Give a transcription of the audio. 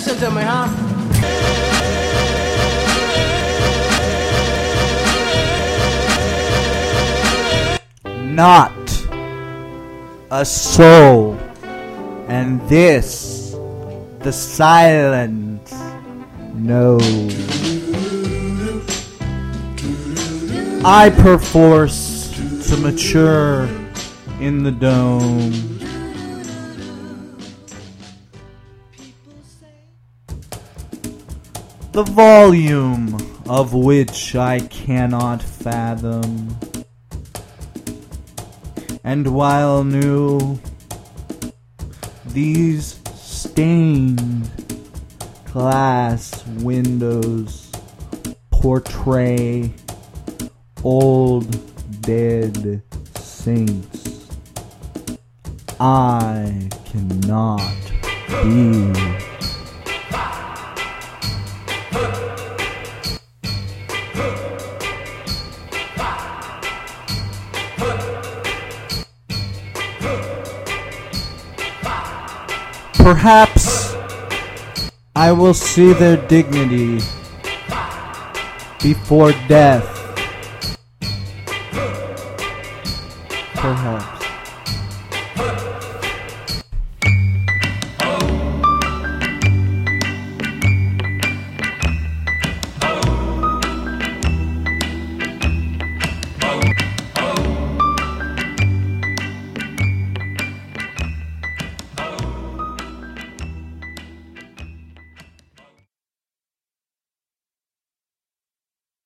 to me, huh? not a soul. And this, the silence, no. I perforce to mature in the dome. The volume of which I cannot fathom. And while new, these stained glass windows portray old dead saints. I cannot be. Perhaps I will see their dignity before death. Perhaps.